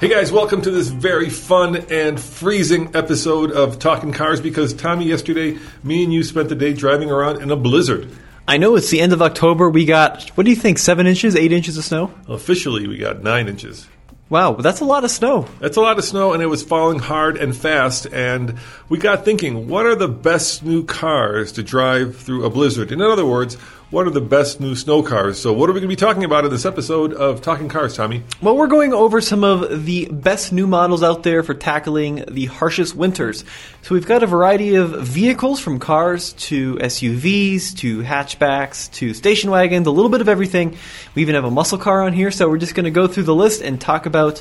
Hey guys, welcome to this very fun and freezing episode of Talking Cars because Tommy, yesterday, me and you spent the day driving around in a blizzard. I know it's the end of October. We got, what do you think, seven inches, eight inches of snow? Officially, we got nine inches. Wow, but that's a lot of snow. That's a lot of snow, and it was falling hard and fast. And we got thinking, what are the best new cars to drive through a blizzard? In other words, what are the best new snow cars? So, what are we going to be talking about in this episode of Talking Cars, Tommy? Well, we're going over some of the best new models out there for tackling the harshest winters. So, we've got a variety of vehicles from cars to SUVs to hatchbacks to station wagons, a little bit of everything. We even have a muscle car on here. So, we're just going to go through the list and talk about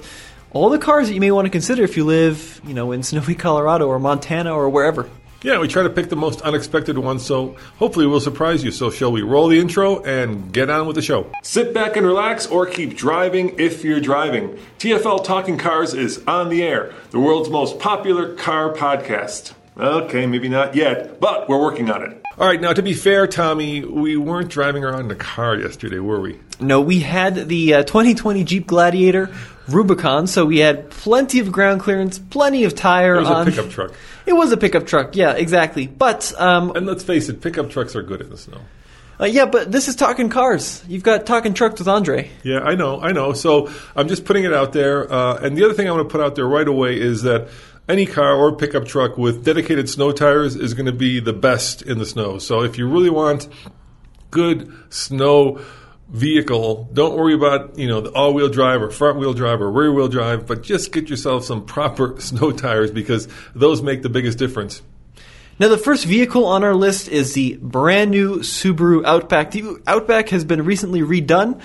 all the cars that you may want to consider if you live, you know, in snowy Colorado or Montana or wherever. Yeah, we try to pick the most unexpected ones, so hopefully we'll surprise you. So, shall we roll the intro and get on with the show? Sit back and relax, or keep driving if you're driving. TFL Talking Cars is on the air, the world's most popular car podcast. Okay, maybe not yet, but we're working on it. All right, now to be fair, Tommy, we weren't driving around in a car yesterday, were we? No, we had the uh, 2020 Jeep Gladiator Rubicon, so we had plenty of ground clearance, plenty of tire. It was on. a pickup truck. It was a pickup truck, yeah, exactly. But um, And let's face it, pickup trucks are good in the snow. uh, yeah, but this is talking cars. You've got talking trucks with Andre. Yeah, I know, I know. So I'm just putting it out there. Uh, and the other thing I want to put out there right away is that any car or pickup truck with dedicated snow tires is going to be the best in the snow. So if you really want good snow vehicle, don't worry about you know the all-wheel drive or front-wheel drive or rear-wheel drive, but just get yourself some proper snow tires because those make the biggest difference. Now, the first vehicle on our list is the brand new Subaru Outback. The Outback has been recently redone,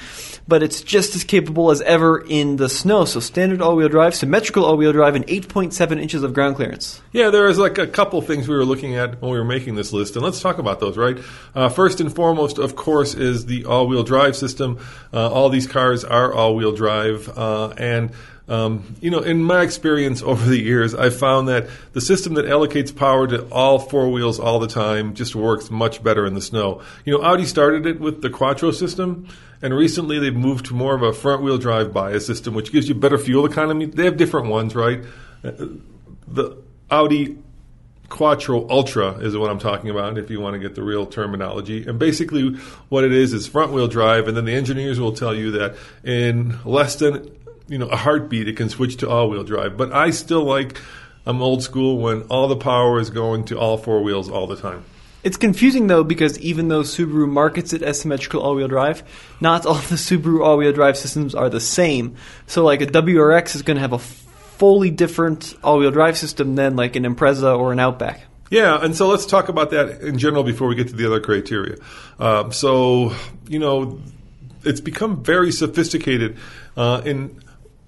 but it's just as capable as ever in the snow. So, standard all wheel drive, symmetrical all wheel drive, and 8.7 inches of ground clearance. Yeah, there is like a couple things we were looking at when we were making this list, and let's talk about those, right? Uh, first and foremost, of course, is the all wheel drive system. Uh, all these cars are all wheel drive, uh, and um, you know, in my experience over the years, I've found that the system that allocates power to all four wheels all the time just works much better in the snow. You know, Audi started it with the Quattro system, and recently they've moved to more of a front wheel drive bias system, which gives you better fuel economy. They have different ones, right? Uh, The Audi Quattro Ultra is what I'm talking about if you want to get the real terminology. And basically, what it is is front wheel drive, and then the engineers will tell you that in less than you know a heartbeat it can switch to all wheel drive. But I still like I'm old school when all the power is going to all four wheels all the time. It's confusing though because even though Subaru markets it as symmetrical all-wheel drive, not all the Subaru all-wheel drive systems are the same. So like a WRX is going to have a fully different all-wheel drive system than like an Impreza or an Outback. Yeah, and so let's talk about that in general before we get to the other criteria. Um, so, you know, it's become very sophisticated uh, in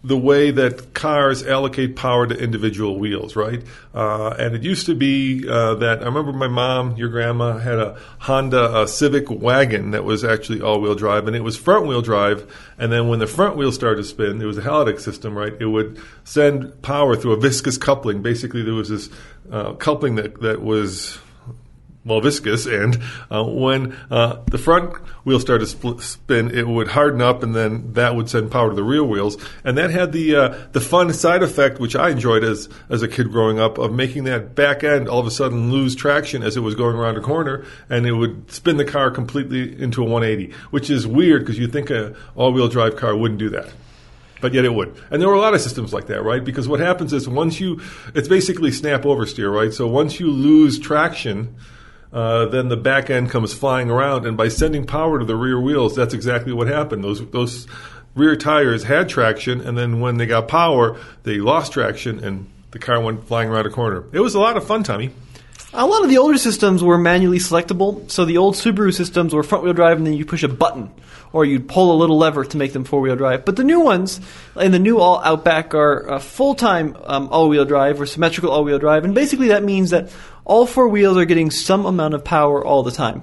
the way that cars allocate power to individual wheels, right? Uh, and it used to be uh, that I remember my mom, your grandma, had a Honda uh, Civic wagon that was actually all-wheel drive, and it was front-wheel drive. And then when the front wheel started to spin, it was a Haldex system, right? It would send power through a viscous coupling. Basically, there was this uh, coupling that that was well viscous, and uh, when uh, the front wheel started to spin, it would harden up, and then that would send power to the rear wheels, and that had the uh, the fun side effect, which I enjoyed as as a kid growing up, of making that back end all of a sudden lose traction as it was going around a corner, and it would spin the car completely into a 180, which is weird because you think a all wheel drive car wouldn't do that but yet it would. And there were a lot of systems like that, right? Because what happens is once you, it's basically snap oversteer, right? So once you lose traction, uh, then the back end comes flying around, and by sending power to the rear wheels, that's exactly what happened. Those those rear tires had traction, and then when they got power, they lost traction, and the car went flying around a corner. It was a lot of fun, Tommy. A lot of the older systems were manually selectable. So the old Subaru systems were front wheel drive, and then you push a button, or you'd pull a little lever to make them four wheel drive. But the new ones, and the new all Outback, are uh, full time um, all wheel drive or symmetrical all wheel drive, and basically that means that all four wheels are getting some amount of power all the time.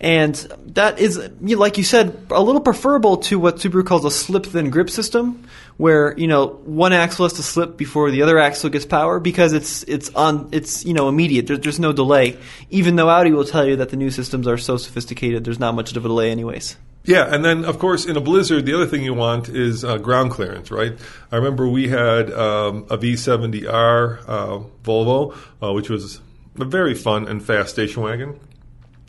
And that is, like you said, a little preferable to what Subaru calls a slip then grip system, where you know one axle has to slip before the other axle gets power because it's it's on it's you know immediate. There, there's no delay. Even though Audi will tell you that the new systems are so sophisticated, there's not much of a delay, anyways. Yeah, and then of course in a blizzard, the other thing you want is uh, ground clearance, right? I remember we had um, a V70R uh, Volvo, uh, which was a very fun and fast station wagon.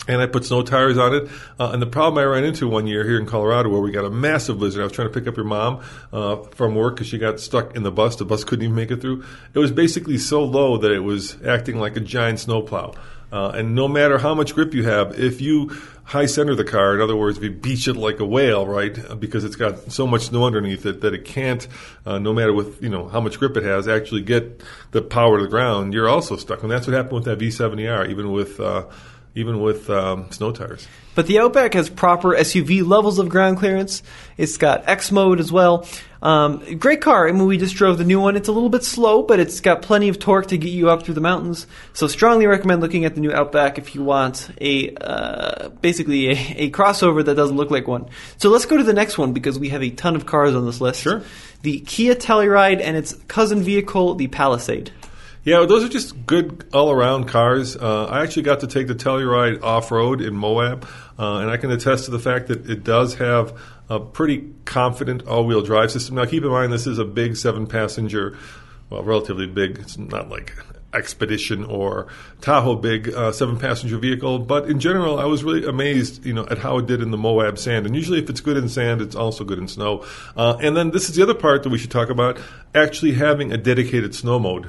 And I put snow tires on it. Uh, and the problem I ran into one year here in Colorado where we got a massive blizzard, I was trying to pick up your mom uh, from work because she got stuck in the bus. The bus couldn't even make it through. It was basically so low that it was acting like a giant snowplow. Uh, and no matter how much grip you have, if you high center the car, in other words, you beach it like a whale, right, because it's got so much snow underneath it that it can't, uh, no matter with you know how much grip it has, actually get the power to the ground, you're also stuck. And that's what happened with that V70R, even with uh, even with um, snow tires. But the Outback has proper SUV levels of ground clearance. It's got X mode as well. Um, great car. I mean, we just drove the new one. It's a little bit slow, but it's got plenty of torque to get you up through the mountains. So, strongly recommend looking at the new Outback if you want a uh, basically a, a, crossover that doesn't look like one. So, let's go to the next one because we have a ton of cars on this list. Sure. The Kia Telluride and its cousin vehicle, the Palisade. Yeah, those are just good all around cars. Uh, I actually got to take the Telluride off road in Moab, uh, and I can attest to the fact that it does have a pretty confident all wheel drive system. Now, keep in mind, this is a big seven passenger, well, relatively big. It's not like Expedition or Tahoe big uh, seven passenger vehicle. But in general, I was really amazed, you know, at how it did in the Moab sand. And usually, if it's good in sand, it's also good in snow. Uh, and then this is the other part that we should talk about: actually having a dedicated snow mode.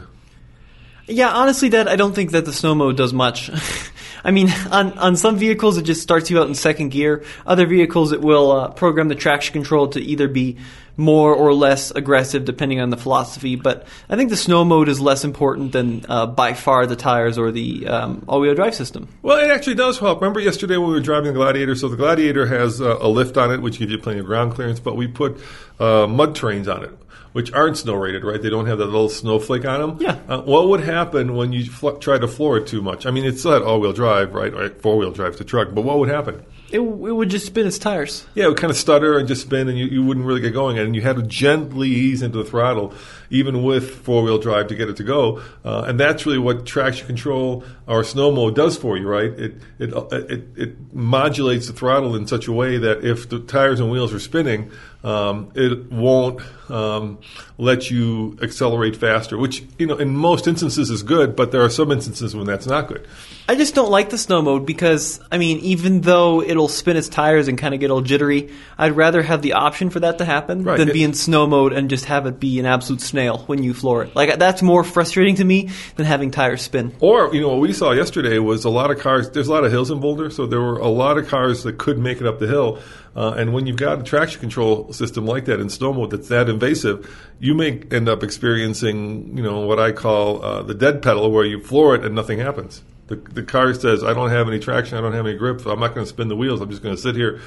Yeah, honestly, Dad, I don't think that the snow mode does much. I mean, on, on some vehicles, it just starts you out in second gear. Other vehicles, it will uh, program the traction control to either be more or less aggressive depending on the philosophy. But I think the snow mode is less important than uh, by far the tires or the um, all wheel drive system. Well, it actually does help. Remember yesterday when we were driving the Gladiator? So the Gladiator has uh, a lift on it, which gives you plenty of ground clearance, but we put uh, mud terrains on it which aren't snow rated, right? They don't have that little snowflake on them. Yeah. Uh, what would happen when you fl- try to floor it too much? I mean, it's still had all wheel drive, right? Or four wheel drive to truck, but what would happen? It, it would just spin its tires. Yeah, it would kind of stutter and just spin, and you, you wouldn't really get going. And you had to gently ease into the throttle, even with four wheel drive, to get it to go. Uh, and that's really what traction control or snow mode does for you, right? It, it it it modulates the throttle in such a way that if the tires and wheels are spinning, um, it won't um, let you accelerate faster, which you know in most instances is good, but there are some instances when that's not good. I just don't like the snow mode because I mean, even though it'll spin its tires and kind of get all jittery, I'd rather have the option for that to happen right. than it, be in snow mode and just have it be an absolute snail when you floor it. Like that's more frustrating to me than having tires spin. Or you know what we saw yesterday was a lot of cars. There's a lot of hills in Boulder, so there were a lot of cars that could make it up the hill uh, and when you've got a traction control system like that in snow mode that's that invasive, you may end up experiencing, you know, what I call uh, the dead pedal, where you floor it and nothing happens. The, the car says, "I don't have any traction, I don't have any grip. so I'm not going to spin the wheels. I'm just going to sit here."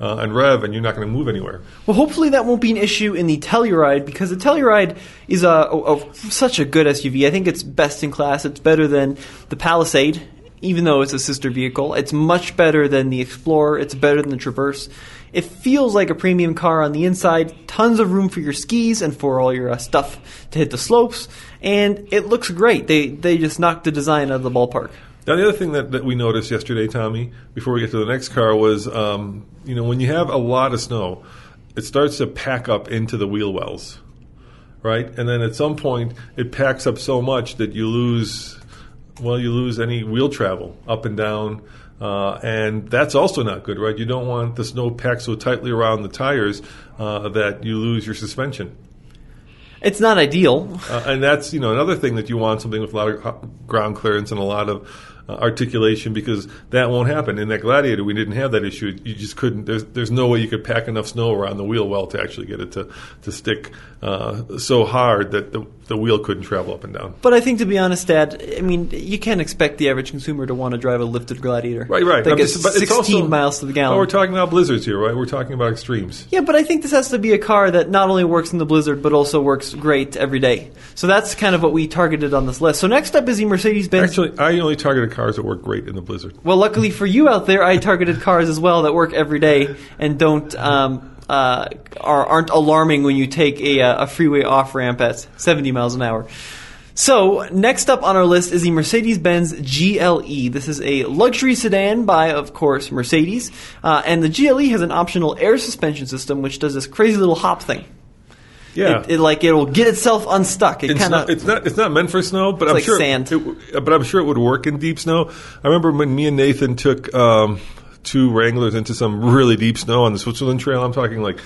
Uh, and rev, and you're not going to move anywhere. Well, hopefully that won't be an issue in the Telluride because the Telluride is a, a, a, such a good SUV. I think it's best in class. It's better than the Palisade even though it's a sister vehicle. It's much better than the Explorer. It's better than the Traverse. It feels like a premium car on the inside. Tons of room for your skis and for all your uh, stuff to hit the slopes. And it looks great. They they just knocked the design out of the ballpark. Now, the other thing that, that we noticed yesterday, Tommy, before we get to the next car, was um, you know when you have a lot of snow, it starts to pack up into the wheel wells, right? And then at some point, it packs up so much that you lose, well, you lose any wheel travel up and down. Uh, and that's also not good, right? You don't want the snow packed so tightly around the tires uh, that you lose your suspension. It's not ideal. Uh, and that's you know another thing that you want something with a lot of ground clearance and a lot of uh, articulation because that won't happen. In that Gladiator, we didn't have that issue. You just couldn't. There's, there's no way you could pack enough snow around the wheel well to actually get it to to stick uh, so hard that the, the wheel couldn't travel up and down. But I think, to be honest, Dad, I mean, you can't expect the average consumer to want to drive a lifted Gladiator. Right, right. That gets just- but it's 16 also- miles to the gallon. Well, we're talking about blizzards here, right? We're talking about extremes. Yeah, but I think this has to be a car that not only works in the blizzard, but also works great every day. So that's kind of what we targeted on this list. So next up is the Mercedes Benz. Actually, I only targeted cars that work great in the blizzard. well, luckily for you out there, I targeted cars as well that work every day and don't um, uh, are, aren't alarming when you take a, uh, a freeway off ramp at 70 miles an hour. So, next up on our list is the Mercedes Benz GLE. This is a luxury sedan by, of course, Mercedes. Uh, and the GLE has an optional air suspension system, which does this crazy little hop thing. Yeah. It, it like it will get itself unstuck. It It's kind not, it's not. It's not meant for snow, but I'm like sure. sand. It, w- but I'm sure it would work in deep snow. I remember when me and Nathan took um, two Wranglers into some really deep snow on the Switzerland Trail. I'm talking like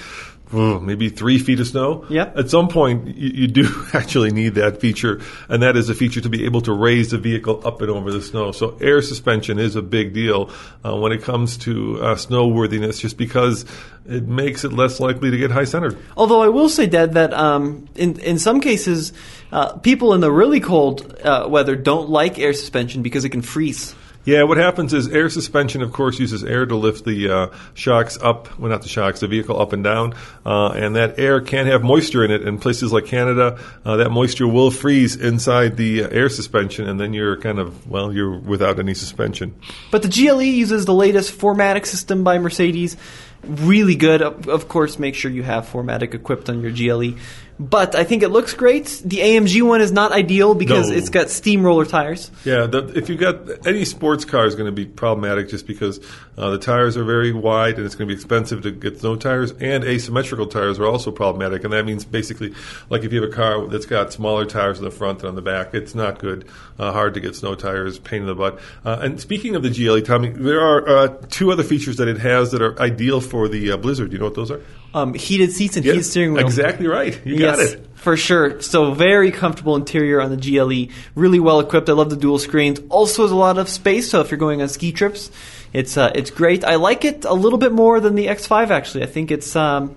maybe three feet of snow. Yeah. At some point, you, you do actually need that feature, and that is a feature to be able to raise the vehicle up and over the snow. So air suspension is a big deal uh, when it comes to uh, snow worthiness, just because it makes it less likely to get high centered. Although I will say, Dad, that um, in in some cases, uh, people in the really cold uh, weather don't like air suspension because it can freeze. Yeah, what happens is air suspension, of course, uses air to lift the uh, shocks up, well, not the shocks, the vehicle up and down, uh, and that air can have moisture in it. In places like Canada, uh, that moisture will freeze inside the uh, air suspension, and then you're kind of, well, you're without any suspension. But the GLE uses the latest 4MATIC system by Mercedes. Really good. Of course, make sure you have 4MATIC equipped on your GLE. But I think it looks great. The AMG one is not ideal because No. it's got steamroller tires. Yeah, the, if you got any sports car is going to be problematic just because uh, the tires are very wide and it's going to be expensive to get snow tires, and asymmetrical tires are also problematic. And that means basically, like if you have a car that's got smaller tires in the front than on the back, it's not good. Uh, hard to get snow tires, pain in the butt. Uh, and speaking of the GLE, Tommy, there are uh, two other features that it has that are ideal for the uh, Blizzard. Do you know what those are? Um, heated seats and heated steering wheel. Exactly right. You got yes, it. For sure. So very comfortable interior on the GLE. Really well equipped. I love the dual screens. Also has a lot of space, so if you're going on ski trips, it's uh, it's great. I like it a little bit more than the X5 actually. I think it's um,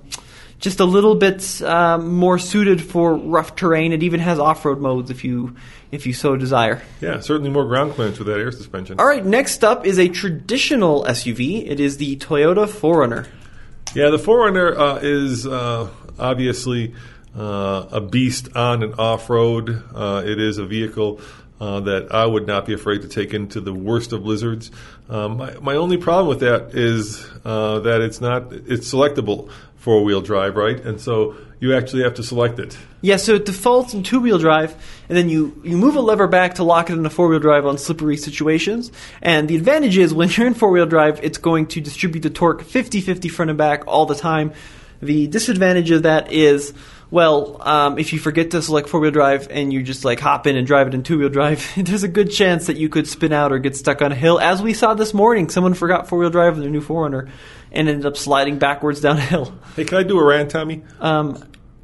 just a little bit um, more suited for rough terrain. It even has off-road modes if you if you so desire. Yeah, certainly more ground clearance with that air suspension. All right, next up is a traditional SUV. It is the Toyota 4Runner. Yeah, the 4Runner uh, is uh, obviously uh, a beast on and off road. Uh, it is a vehicle uh, that I would not be afraid to take into the worst of blizzards. Um, my, my only problem with that is uh, that it's not it's selectable four wheel drive, right? And so you actually have to select it. Yeah, so it defaults in two wheel drive, and then you, you move a lever back to lock it into four wheel drive on slippery situations. And the advantage is when you're in four wheel drive, it's going to distribute the torque 50 50 front and back all the time. The disadvantage of that is, well, um, if you forget to select four wheel drive and you just like hop in and drive it in two wheel drive, there's a good chance that you could spin out or get stuck on a hill. As we saw this morning, someone forgot four wheel drive in their new 4Runner and ended up sliding backwards down a hill. Hey, can I do a rant, Tommy? Um,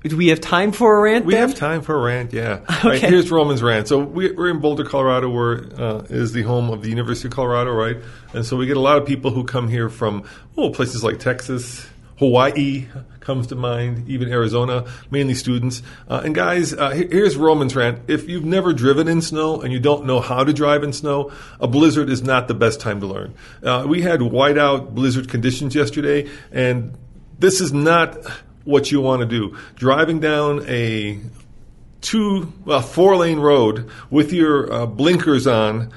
do we have time for a rant? We Dan? have time for a rant, yeah. All right, Okay. here's Roman's rant. So we, we're in Boulder, Colorado, where uh, is the home of the University of Colorado, right? And so we get a lot of people who come here from oh places like Texas, Hawaii comes to mind, even Arizona, mainly students. Uh, and guys, uh, here's Roman's rant. If you've never driven in snow and you don't know how to drive in snow, a blizzard is not the best time to learn. Uh, we had whiteout blizzard conditions yesterday, and this is not what you want to do. Driving down a two, well, four lane road with your uh, blinkers on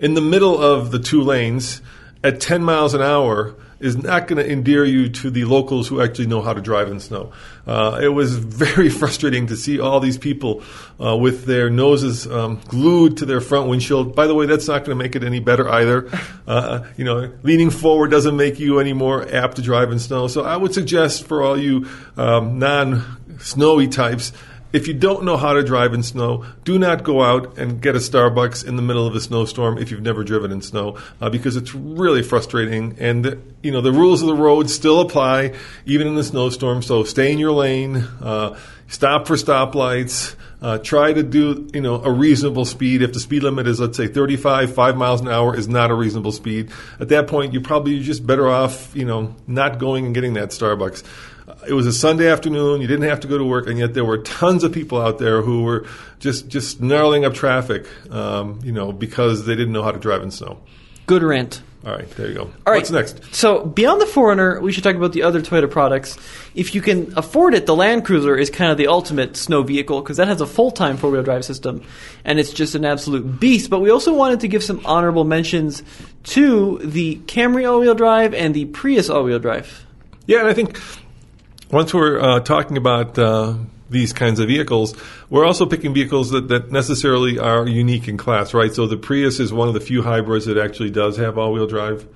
in the middle of the two lanes at 10 miles an hour is not going to endear you to the locals who actually know how to drive in snow. Uh, it was very frustrating to see all these people uh, with their noses um, glued to their front windshield. By the way, that's not going to make it any better either. Uh, you know, leaning forward doesn't make you any more apt to drive in snow. So I would suggest for all you um, non-snowy types if you don't know how to drive in snow, do not go out and get a Starbucks in the middle of a snowstorm if you've never driven in snow, uh, because it's really frustrating. And the, you know the rules of the road still apply even in the snowstorm. So stay in your lane, uh, stop for stoplights. Uh, try to do you know a reasonable speed. If the speed limit is let's say 35, five miles an hour is not a reasonable speed. At that point, you're probably just better off you know not going and getting that Starbucks it was a Sunday afternoon. You didn't have to go to work, and yet there were tons of people out there who were just just gnarling up traffic, um, you know, because they didn't know how to drive in snow. Good rant. All right, there you go. All right. What's next? So beyond the 4Runner, we should talk about the other Toyota products. If you can afford it, the Land Cruiser is kind of the ultimate snow vehicle because that has a full-time four-wheel drive system, and it's just an absolute beast. But we also wanted to give some honorable mentions to the Camry all-wheel drive and the Prius all-wheel drive. Yeah, and I think once we're uh, talking about uh, these kinds of vehicles, we're also picking vehicles that, that necessarily are unique in class, right? So the Prius is one of the few hybrids that actually does have all-wheel drive,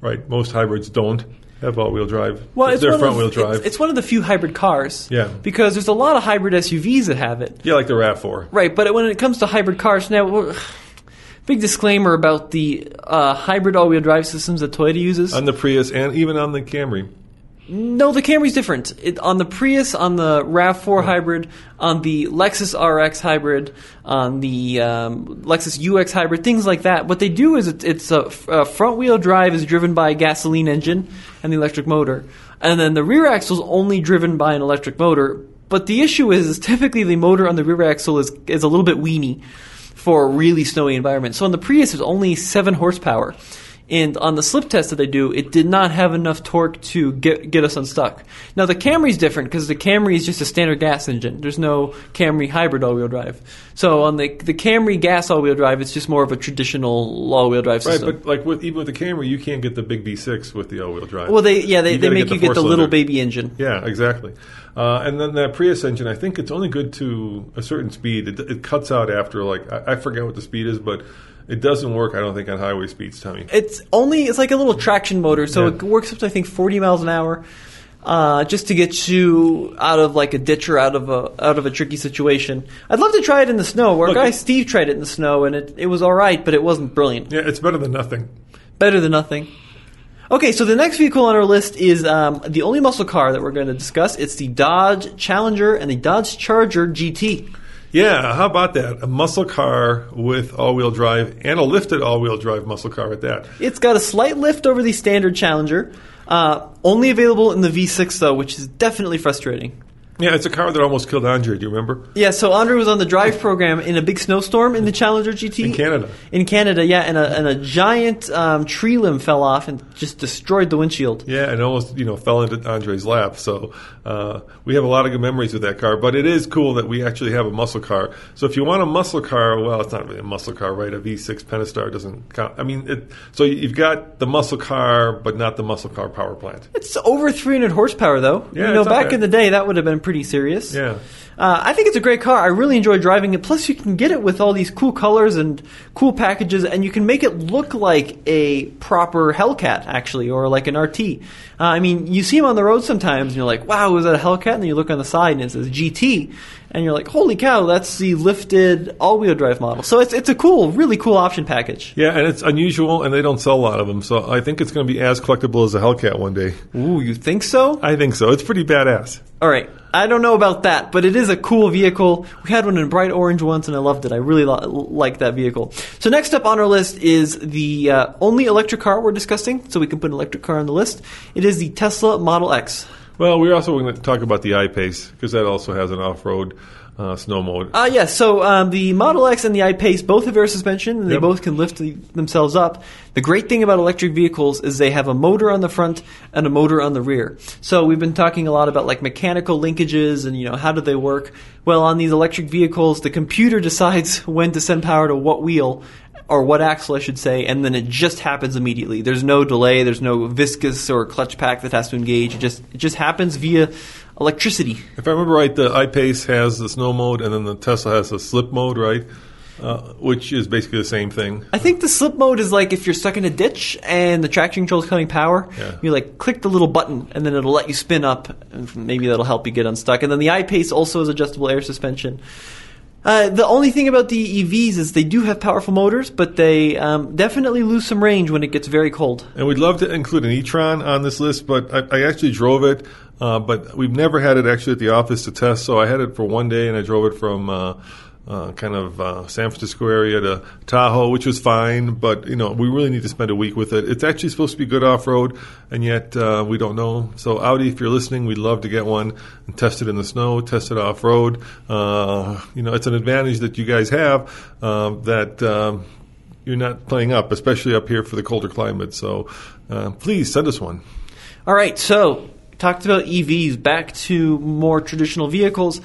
right? Most hybrids don't have all-wheel drive. Well, it's they're one front-wheel drive. It's, it's one of the few hybrid cars. Yeah. Because there's a lot of hybrid SUVs that have it. yeah, like the Rav4. Right, but when it comes to hybrid cars, now, big disclaimer about the uh, hybrid all-wheel drive systems that Toyota uses. On the Prius and even on the Camry. No, the Camry's different. It, on the Prius, on the Rav4 hybrid, on the Lexus RX hybrid, on the um, Lexus UX hybrid, things like that. What they do is it, it's a, a front-wheel drive is driven by a gasoline engine and the electric motor, and then the rear axle is only driven by an electric motor. But the issue is, is typically the motor on the rear axle is is a little bit weeny for a really snowy environment. So on the Prius, it's only seven horsepower. And on the slip test that they do, it did not have enough torque to get get us unstuck. Now the Camry is different because the Camry is just a standard gas engine. There's no Camry hybrid all-wheel drive. So on the the Camry gas all-wheel drive, it's just more of a traditional all-wheel drive Right, but like with even with the Camry, you can't get the big V6 with the all-wheel drive. well, they yeah they, You they make get you the get the little baby engine. Yeah, exactly. Uh, and then that Prius engine, I think it's only good to a certain speed. It, it cuts out after like I, I forget what the speed is, but it doesn't work. I don't think on highway speeds, Tommy. It's only it's like a little traction motor, so Yeah. it works up to I think 40 miles an hour, uh, just to get you out of like a ditch or out of a out of a tricky situation. I'd love to try it in the snow. Our Look, guy Steve tried it in the snow, and it, it was all right, but it wasn't brilliant. Yeah, it's better than nothing. Better than nothing. Okay, so the next vehicle on our list is um, the only muscle car that we're going to discuss. It's the Dodge Challenger and the Dodge Charger GT. Yeah, how about that? A muscle car with all-wheel drive and a lifted all-wheel drive muscle car at that. It's got a slight lift over the standard Challenger. Uh, only available in the V6 though, which is definitely frustrating. Yeah, it's a car that almost killed Andre. Do you remember? Yeah, so Andre was on the drive program in a big snowstorm in the Challenger GT In Canada. In Canada, yeah, and a, and a giant um, tree limb fell off and just destroyed the windshield. Yeah, and almost you know fell into Andre's lap. So uh, we have a lot of good memories with that car. But it is cool that we actually have a muscle car. So if you want a muscle car, well, it's not really a muscle car, right? A V6 Pentastar doesn't count. I mean, it, so you've got the muscle car, but not the muscle car power plant. It's over 300 horsepower though. Yeah, you know, back bad. in the day, that would have been pretty serious. Yeah. Uh, I think it's a great car. I really enjoy driving it. Plus, you can get it with all these cool colors and cool packages, and you can make it look like a proper Hellcat, actually, or like an RT. Uh, I mean, you see them on the road sometimes, and you're like, "Wow, is that a Hellcat?" And then you look on the side, and it says GT, and you're like, "Holy cow, that's the lifted all-wheel drive model." So it's it's a cool, really cool option package. Yeah, and it's unusual, and they don't sell a lot of them. So I think it's going to be as collectible as a Hellcat one day. Ooh, you think so? I think so. It's pretty badass. All right. I don't know about that, but it is a cool vehicle. We had one in bright orange once, and I loved it. I really lo- like that vehicle. So next up on our list is the uh, only electric car we're discussing, so we can put an electric car on the list. It is the Tesla Model X. Well, we're also going to talk about the I-Pace because that also has an off-road uh, snow mode. Uh, yes, so um, the Model X and the I-Pace both have air suspension, and they Yep. both can lift the, themselves up. The great thing about electric vehicles is they have a motor on the front and a motor on the rear. So we've been talking a lot about like mechanical linkages and you know how do they work. Well, on these electric vehicles, the computer decides when to send power to what wheel, or what axle, I should say, and then it just happens immediately. There's no delay. There's no viscous or clutch pack that has to engage. It just it just happens via electricity. If I remember right, the I-Pace has the snow mode, and then the Tesla has the slip mode, right? Uh, which is basically the same thing. I think the slip mode is like if you're stuck in a ditch and the traction control is cutting power, Yeah. you like click the little button and then it'll let you spin up. And maybe that'll help you get unstuck. And then the I-Pace also has adjustable air suspension. Uh, the only thing about the EVs is they do have powerful motors, but they um, definitely lose some range when it gets very cold. And we'd love to include an e-tron on this list, but I, I actually drove it, uh, but we've never had it actually at the office to test. So I had it for one day, and I drove it from uh, uh, kind of uh, San Francisco area to Tahoe, which was fine. But you know, we really need to spend a week with it. It's actually supposed to be good off road, and yet uh, we don't know. So Audi, if you're listening, we'd love to get one and test it in the snow, test it off road. Uh, you know, it's an advantage that you guys have um, that. Um, you're not playing up, especially up here for the colder climate. So uh, please send us one. All right, so talked about EVs. Back to more traditional vehicles.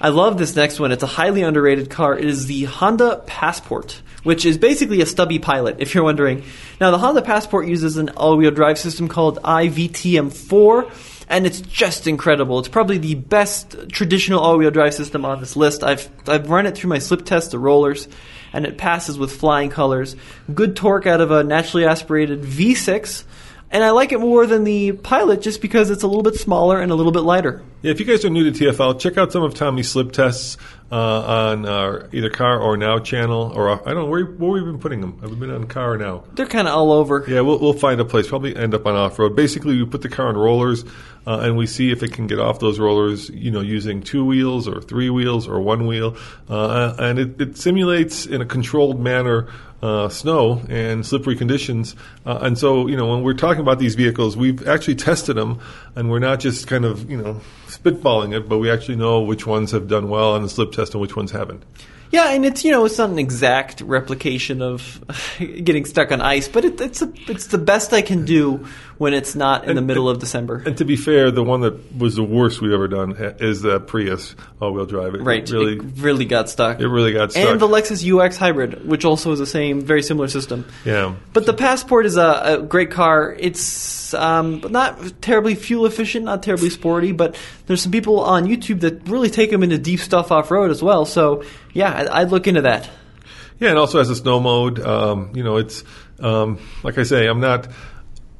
I love this next one. It's a highly underrated car. It is the Honda Passport, which is basically a stubby pilot, if you're wondering. Now, the Honda Passport uses an all-wheel drive system called i-VTM4, and it's just incredible. It's probably the best traditional all-wheel drive system on this list. I've I've run it through my slip test, the rollers, and it passes with flying colors. Good torque out of a naturally aspirated V6. And I like it more than the Pilot just because it's a little bit smaller and a little bit lighter. Yeah, if you guys are new to TFL, check out some of Tommy's slip tests uh, on our either Car or Now channel. Or uh, I don't know where, where we've been putting them. Have we been on Car or Now? They're kind of all over. Yeah, we'll, we'll find a place. Probably end up on off road. Basically, we put the car on rollers, uh, and we see if it can get off those rollers. You know, using two wheels or three wheels or one wheel, uh, and it, it simulates in a controlled manner uh, snow and slippery conditions. Uh, and so, you know, when we're talking about these vehicles, we've actually tested them, and we're not just kind of you know spitballing it, but we actually know which ones have done well on the slip test and which ones haven't. Yeah, and it's you know it's not an exact replication of getting stuck on ice, but it, it's a, it's the best I can do when it's not in the middle and- of December. And to be fair, the one that was the worst we've ever done is the Prius all-wheel drive. It right, really, it really got stuck. it really got stuck. and the Lexus UX Hybrid, which also is the same, very similar system. yeah. But the Passport is a, a great car. It's um, not terribly fuel efficient, not terribly sporty, but there's some people on YouTube that really take them into deep stuff off road as well. So yeah, I, I'd look into that. Yeah, and also has a snow mode. Um, you know, it's um, like I say, I'm not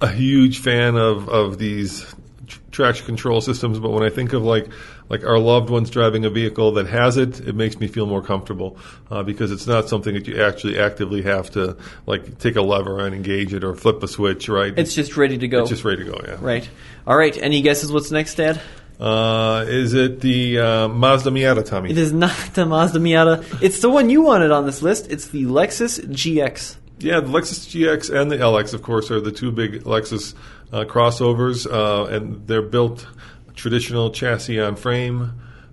a huge fan of of these tr- traction control systems, but when I think of like like our loved ones driving a vehicle that has it, it makes me feel more comfortable uh, because it's not something that you actually actively have to like take a lever and engage it or flip a switch, right? It's just ready to go. It's just ready to go. Yeah. right. All right. Any guesses what's next, Dad? Uh, is it the uh, Mazda Miata, Tommy? It is not the Mazda Miata. It's the one you wanted on this list. It's the Lexus GX. Yeah, the Lexus GX and the LX, of course, are the two big Lexus uh, crossovers, uh, and they're built traditional chassis on frame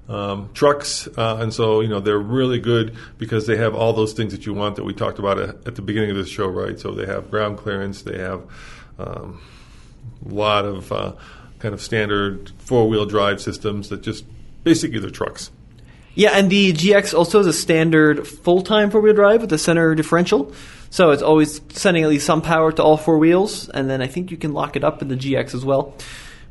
um, trucks, uh, and so you know they're really good because they have all those things that you want that we talked about at, at the beginning of this show, right? So they have ground clearance, they have um, a lot of uh, kind of standard four wheel drive systems that just basically they're trucks. Yeah, and the GX also has a standard full-time four-wheel drive with a center differential. So it's always sending at least some power to all four wheels, and then I think you can lock it up in the GX as well.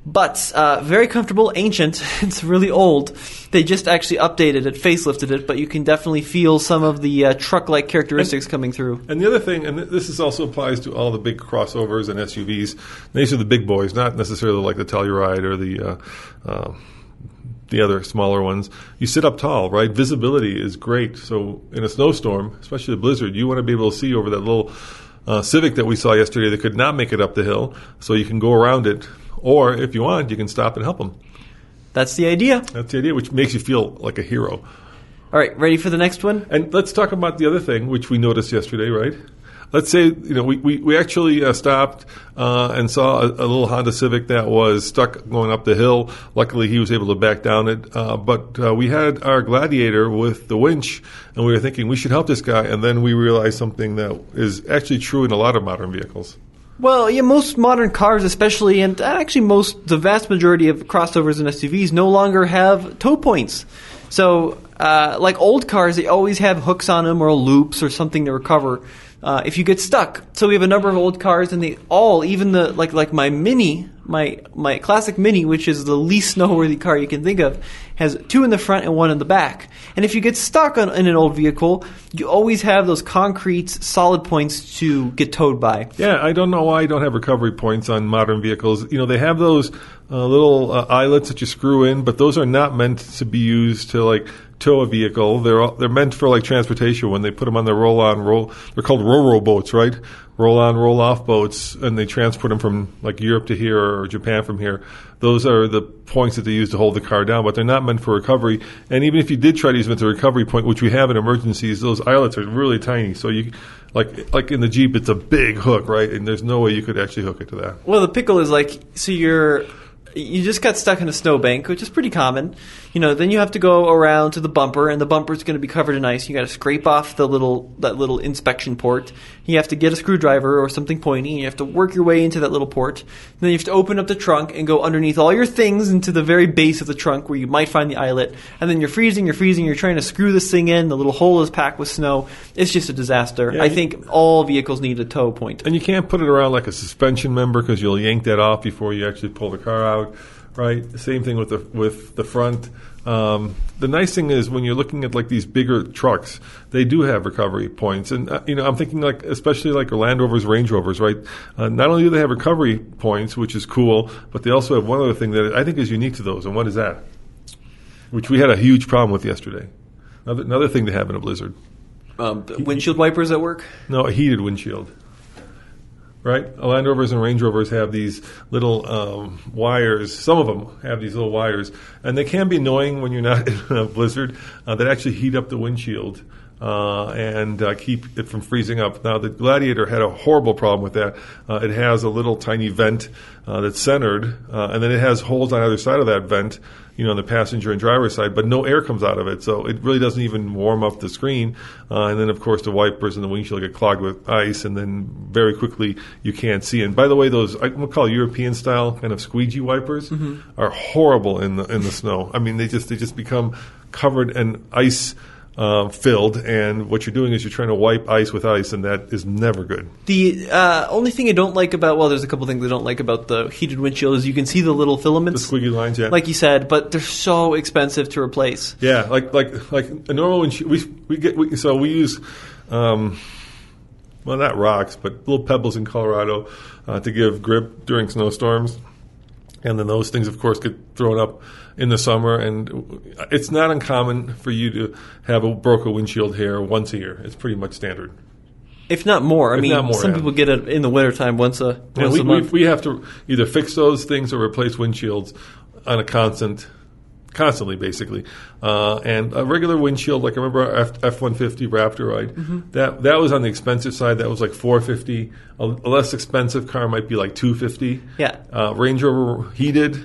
But uh, very comfortable, ancient. It's really old. They just actually updated it, facelifted it, but you can definitely feel some of the uh, truck-like characteristics coming through. And the other thing, and this is also applies to all the big crossovers and SUVs. These are the big boys, not necessarily like the Telluride or the uh, uh, the other smaller ones. You sit up tall, right? Visibility is great. So in a snowstorm, especially a blizzard, you want to be able to see over that little uh, Civic that we saw yesterday that could not make it up the hill. So you can go around it, or if you want, you can stop and help them. That's the idea. That's the idea, which makes you feel like a hero. All right, ready for the next one? And let's talk about the other thing, which we noticed yesterday, right? Let's say, you know, we, we, we actually uh, stopped uh, and saw a, a little Honda Civic that was stuck going up the hill. Luckily, he was able to back down it. Uh, but uh, we had our Gladiator with the winch, and we were thinking we should help this guy. And then we realized something that is actually true in a lot of modern vehicles. Well, yeah, most modern cars, especially, and actually most, the vast majority of crossovers and SUVs no longer have tow points. So, uh, like old cars, they always have hooks on them or loops or something to recover. Uh, if you get stuck. So we have a number of old cars, and they all, even the like like my Mini, my my classic Mini, which is the least snowworthy car you can think of, has two in the front and one in the back. And if you get stuck on, in an old vehicle, you always have those concrete solid points to get towed by. Yeah, I don't know why you don't have recovery points on modern vehicles. You know, they have those uh, little uh, eyelets that you screw in, but those are not meant to be used to like tow a vehicle. They're all, they're meant for like transportation. When they put them on the roll on roll, they're called row boats, right? Roll on roll off boats, and they transport them from like Europe to here or Japan from here. Those are the points that they use to hold the car down, but they're not meant for recovery. And even if you did try to use them as a recovery point, which we have in emergencies, those eyelets are really tiny. So you like like in the Jeep, it's a big hook, right? And there's no way you could actually hook it to that. Well, the pickle is like so you're you just got stuck in a snowbank, which is pretty common. You know, then you have to go around to the bumper, and the bumper is going to be covered in ice. You got to scrape off the little that little inspection port. You have to get a screwdriver or something pointy, and you have to work your way into that little port. And then you have to open up the trunk and go underneath all your things into the very base of the trunk where you might find the eyelet. And then you're freezing, you're freezing, you're trying to screw this thing in. The little hole is packed with snow. It's just a disaster. Yeah, I think all vehicles need a tow point. And you can't put it around like a suspension member because you'll yank that off before you actually pull the car out, right? Same thing with the with the front. Um, the nice thing is when you're looking at like these bigger trucks, they do have recovery points, and uh, you know I'm thinking like especially like Land Rovers, Range Rovers, right? Uh, not only do they have recovery points, which is cool, but they also have one other thing that I think is unique to those, and what is that? Which we had a huge problem with yesterday. Another, another thing to have in a blizzard. Um, windshield wipers at work. No, a heated windshield. Right? Land Rovers and Range Rovers have these little um, wires. Some of them have these little wires, and they can be annoying when you're not in a blizzard. Uh, that actually heat up the windshield uh, and uh, keep it from freezing up. Now, the Gladiator had a horrible problem with that. Uh, it has a little tiny vent uh, that's centered, uh, and then it has holes on either side of that vent, you know, on the passenger and driver side, but no air comes out of it, so it really doesn't even warm up the screen. Uh, and then, of course, the wipers and the windshield get clogged with ice, and then very quickly you can't see. And by the way, those I'm gonna call European style kind of squeegee wipers are horrible in the in the snow. I mean, they just they just become covered in ice. Uh, filled, and what you're doing is you're trying to wipe ice with ice, and that is never good. The uh, only thing I don't like about well, there's a couple things I don't like about the heated windshield is you can see the little filaments, The squiggy lines, yeah. like you said, but they're so expensive to replace. Yeah, like like like a normal windshield. We we get we, so we use, um, well, not rocks, but little pebbles in Colorado uh, to give grip during snowstorms, and then those things, of course, get thrown up in the summer. And it's not uncommon for you to have a broken windshield here once a year. It's pretty much standard. If not more, I If mean, more, some yeah. people get it in the wintertime once a And once we, a month. we have to either fix those things or replace windshields on a constant, constantly, basically. Uh, and a regular windshield, like I remember F one fifty Raptor ride, Mm-hmm. that that was on the expensive side. That was like four fifty. A, a less expensive car might be like two fifty. Yeah. Uh, Range Rover heated,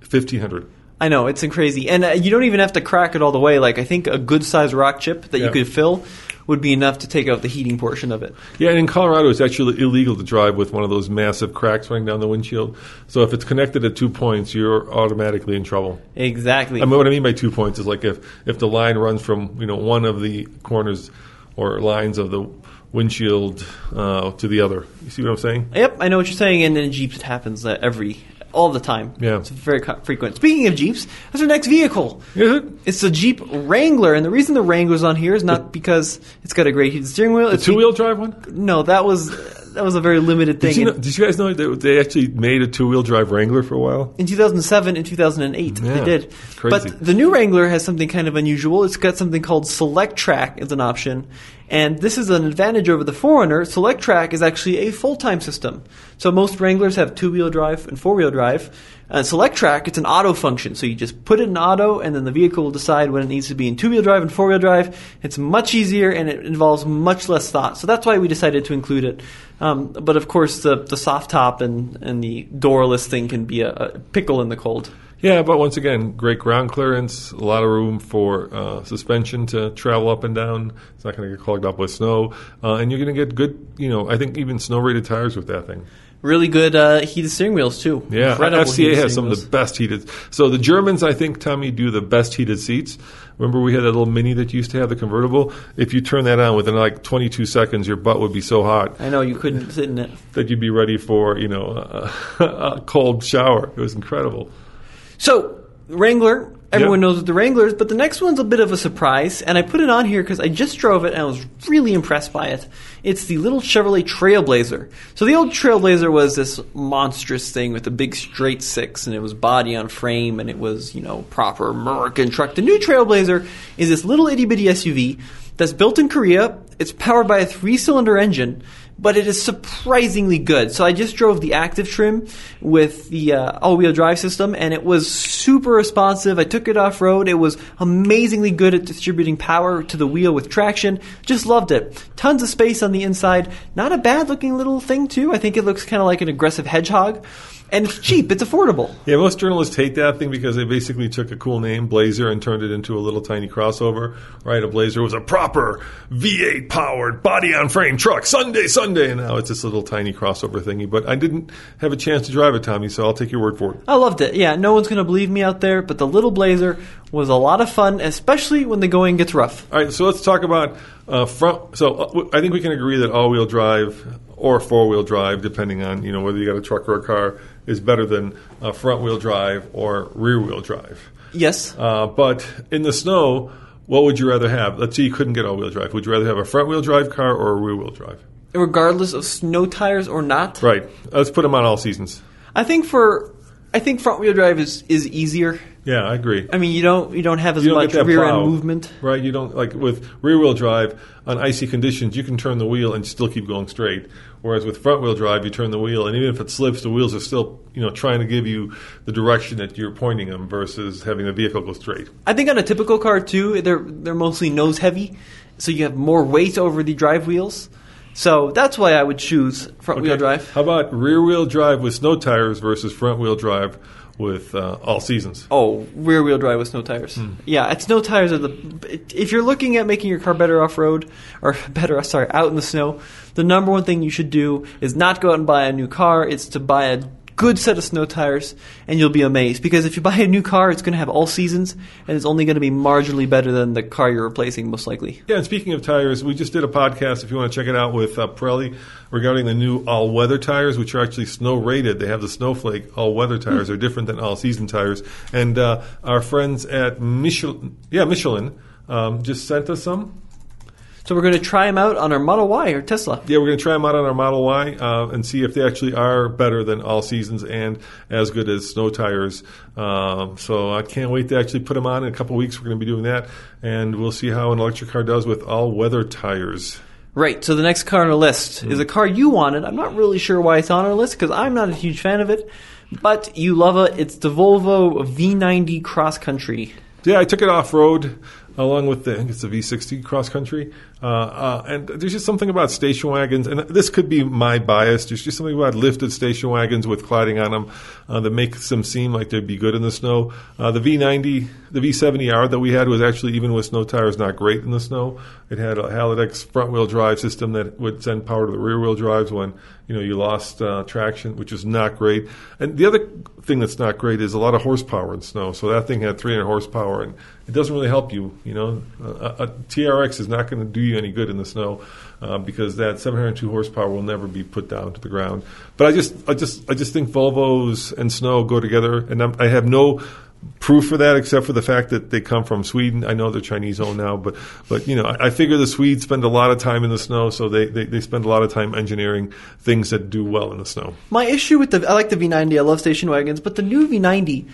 fifteen hundred. I know it's crazy, and uh, you don't even have to crack it all the way. Like I think a good sized rock chip that you could fill would be enough to take out the heating portion of it. Yeah, and in Colorado, it's actually illegal to drive with one of those massive cracks running down the windshield. So if it's connected at two points, you're automatically in trouble. Exactly. I mean, what I mean by two points is like if, if the line runs from you know one of the corners or lines of the windshield uh, to the other. You see what I'm saying? Yep, I know what you're saying, and in Jeeps it happens uh, every all the time. Yeah. it's very co- frequent. Speaking of Jeeps, that's our next vehicle. Is it? It's the Jeep Wrangler, and the reason the Wrangler's on here is not because it's got a great heated steering wheel. The It's two wheel drive one? no, that was that was a very limited thing. Did you, know, did you guys know that they actually made a two wheel drive Wrangler for a while? in 2007 and 2008, Yeah, they did. it's crazy. But the new Wrangler has something kind of unusual. It's got something called Selec-Trac as an option, and this is an advantage over the 4Runner. Select Track is actually a full-time system. So most Wranglers have two-wheel drive and four-wheel drive. Uh, Selec-Trac, it's an auto function, so you just put it in auto, and then the vehicle will decide when it needs to be in two-wheel drive and four-wheel drive. It's much easier, and it involves much less thought. So that's why we decided to include it. Um, but of course, the the soft top and and the doorless thing can be a, a pickle in the cold. Yeah, but once again, great ground clearance, a lot of room for uh, suspension to travel up and down. It's not going to get clogged up with snow, uh, and you're going to get good, you know, I think even snow rated tires with that thing. Really good uh, heated steering wheels too. Yeah, Incredible FCA has some of the best heated. So the Germans, I think, Tommy, do the best heated seats. Remember, we had that little mini that used to have the convertible. If you turn that on within like 22 seconds, your butt would be so hot I know you couldn't sit in it. that you'd be ready for you know a, a cold shower. It was incredible. So Wrangler, everyone Yeah. knows what the Wranglers, but the next one's a bit of a surprise, and I put it on here because I just drove it and I was really impressed by it. It's the little Chevrolet Trailblazer. So the old Trailblazer was this monstrous thing with a big straight six, and it was body on frame, and it was you know proper American truck. The new Trailblazer is this little itty bitty SUV that's built in Korea. It's powered by a three cylinder engine but it is surprisingly good. So I just drove the active trim with the uh, all-wheel drive system, and it was super responsive. I took it off road. It was amazingly good at distributing power to the wheel with traction. Just loved it. Tons of space on the inside. Not a bad-looking little thing too. I think it looks kind of like an aggressive hedgehog, and it's cheap. It's affordable. Yeah, most journalists hate that thing because they basically took a cool name, Blazer, and turned it into a little tiny crossover. Right, a Blazer was a proper V8 powered body on frame truck, Sunday, Sunday, and now it's this little tiny crossover thingy. But I didn't have a chance to drive it, Tommy, so I'll take your word for it. I loved it. Yeah, no one's going to believe me out there, but the little Blazer was a lot of fun, especially when the going gets rough. All right, so let's talk about uh, front. So uh, I think we can agree that all-wheel drive or four-wheel drive, depending on you know whether you got a truck or a car, is better than uh, front-wheel drive or rear-wheel drive. Yes. Uh, but in the snow, what would you rather have? Let's say you couldn't get all-wheel drive. Would you rather have a front-wheel drive car or a rear-wheel drive? regardless of snow tires or not. Right. Let's put them on all seasons. I think for I think front wheel drive is, is easier. Yeah, I agree. I mean, you don't you don't have as don't much rear plow, end movement. right? You don't like with rear wheel drive on icy conditions. You can turn the wheel and still keep going straight. Whereas with front wheel drive, you turn the wheel, and even if it slips, the wheels are still you know trying to give you the direction that you're pointing them versus having the vehicle go straight. I think on a typical car too, they're they're mostly nose heavy, so you have more weight over the drive wheels. So that's why I would choose front wheel drive. How about rear wheel drive with snow tires versus front wheel drive with uh, all seasons? Oh, rear wheel drive with snow tires. Yeah, it's snow tires are the. If you're looking at making your car better off road or better, sorry, out in the snow, the number one thing you should do is not go out and buy a new car. It's to buy a good set of snow tires, and you'll be amazed. Because if you buy a new car, it's going to have all seasons, and it's only going to be marginally better than the car you're replacing, most likely. Yeah, and speaking of tires, we just did a podcast. If you want to check it out with uh, Pirelli regarding the new all-weather tires, which are actually snow rated. They have the Snowflake all-weather tires. They're different than all-season tires. And uh, our friends at Michelin, yeah, Michelin, um, just sent us some. So we're going to try them out on our Model Y or Tesla. Yeah, we're going to try them out on our Model Y uh, and see if they actually are better than all seasons and as good as snow tires. Um, so I can't wait to actually put them on in a couple weeks. We're going to be doing that, and we'll see how an electric car does with all-weather tires. Right. So the next car on our list is a car you wanted. I'm not really sure why it's on our list because I'm not a huge fan of it, but you love it. It's the Volvo V90 Cross Country. Yeah, I took it off road along with the I think it's the V60 cross country, uh, uh, and there's just something about station wagons, and this could be my bias. There's just something about lifted station wagons with cladding on them uh, that makes them seem like they'd be good in the snow. Uh, the V90, the V70R that we had was actually even with snow tires not great in the snow. It had a Haldex front wheel drive system that would send power to the rear wheel drives when you know you lost uh, traction, which is not great. And the other thing that's not great is a lot of horsepower in snow. So that thing had 300 horsepower, and it doesn't really help you. You know, a, a TRX is not going to do you any good in the snow uh, because that 702 horsepower will never be put down to the ground. But I just, I just, I just think Volvos and snow go together, and I'm, I have no proof for that except for the fact that they come from Sweden. I know they're Chinese owned now, but but you know I, I figure the Swedes spend a lot of time in the snow, so they, they they spend a lot of time engineering things that do well in the snow. My issue with the I like the V90. I love station wagons, but the new V90,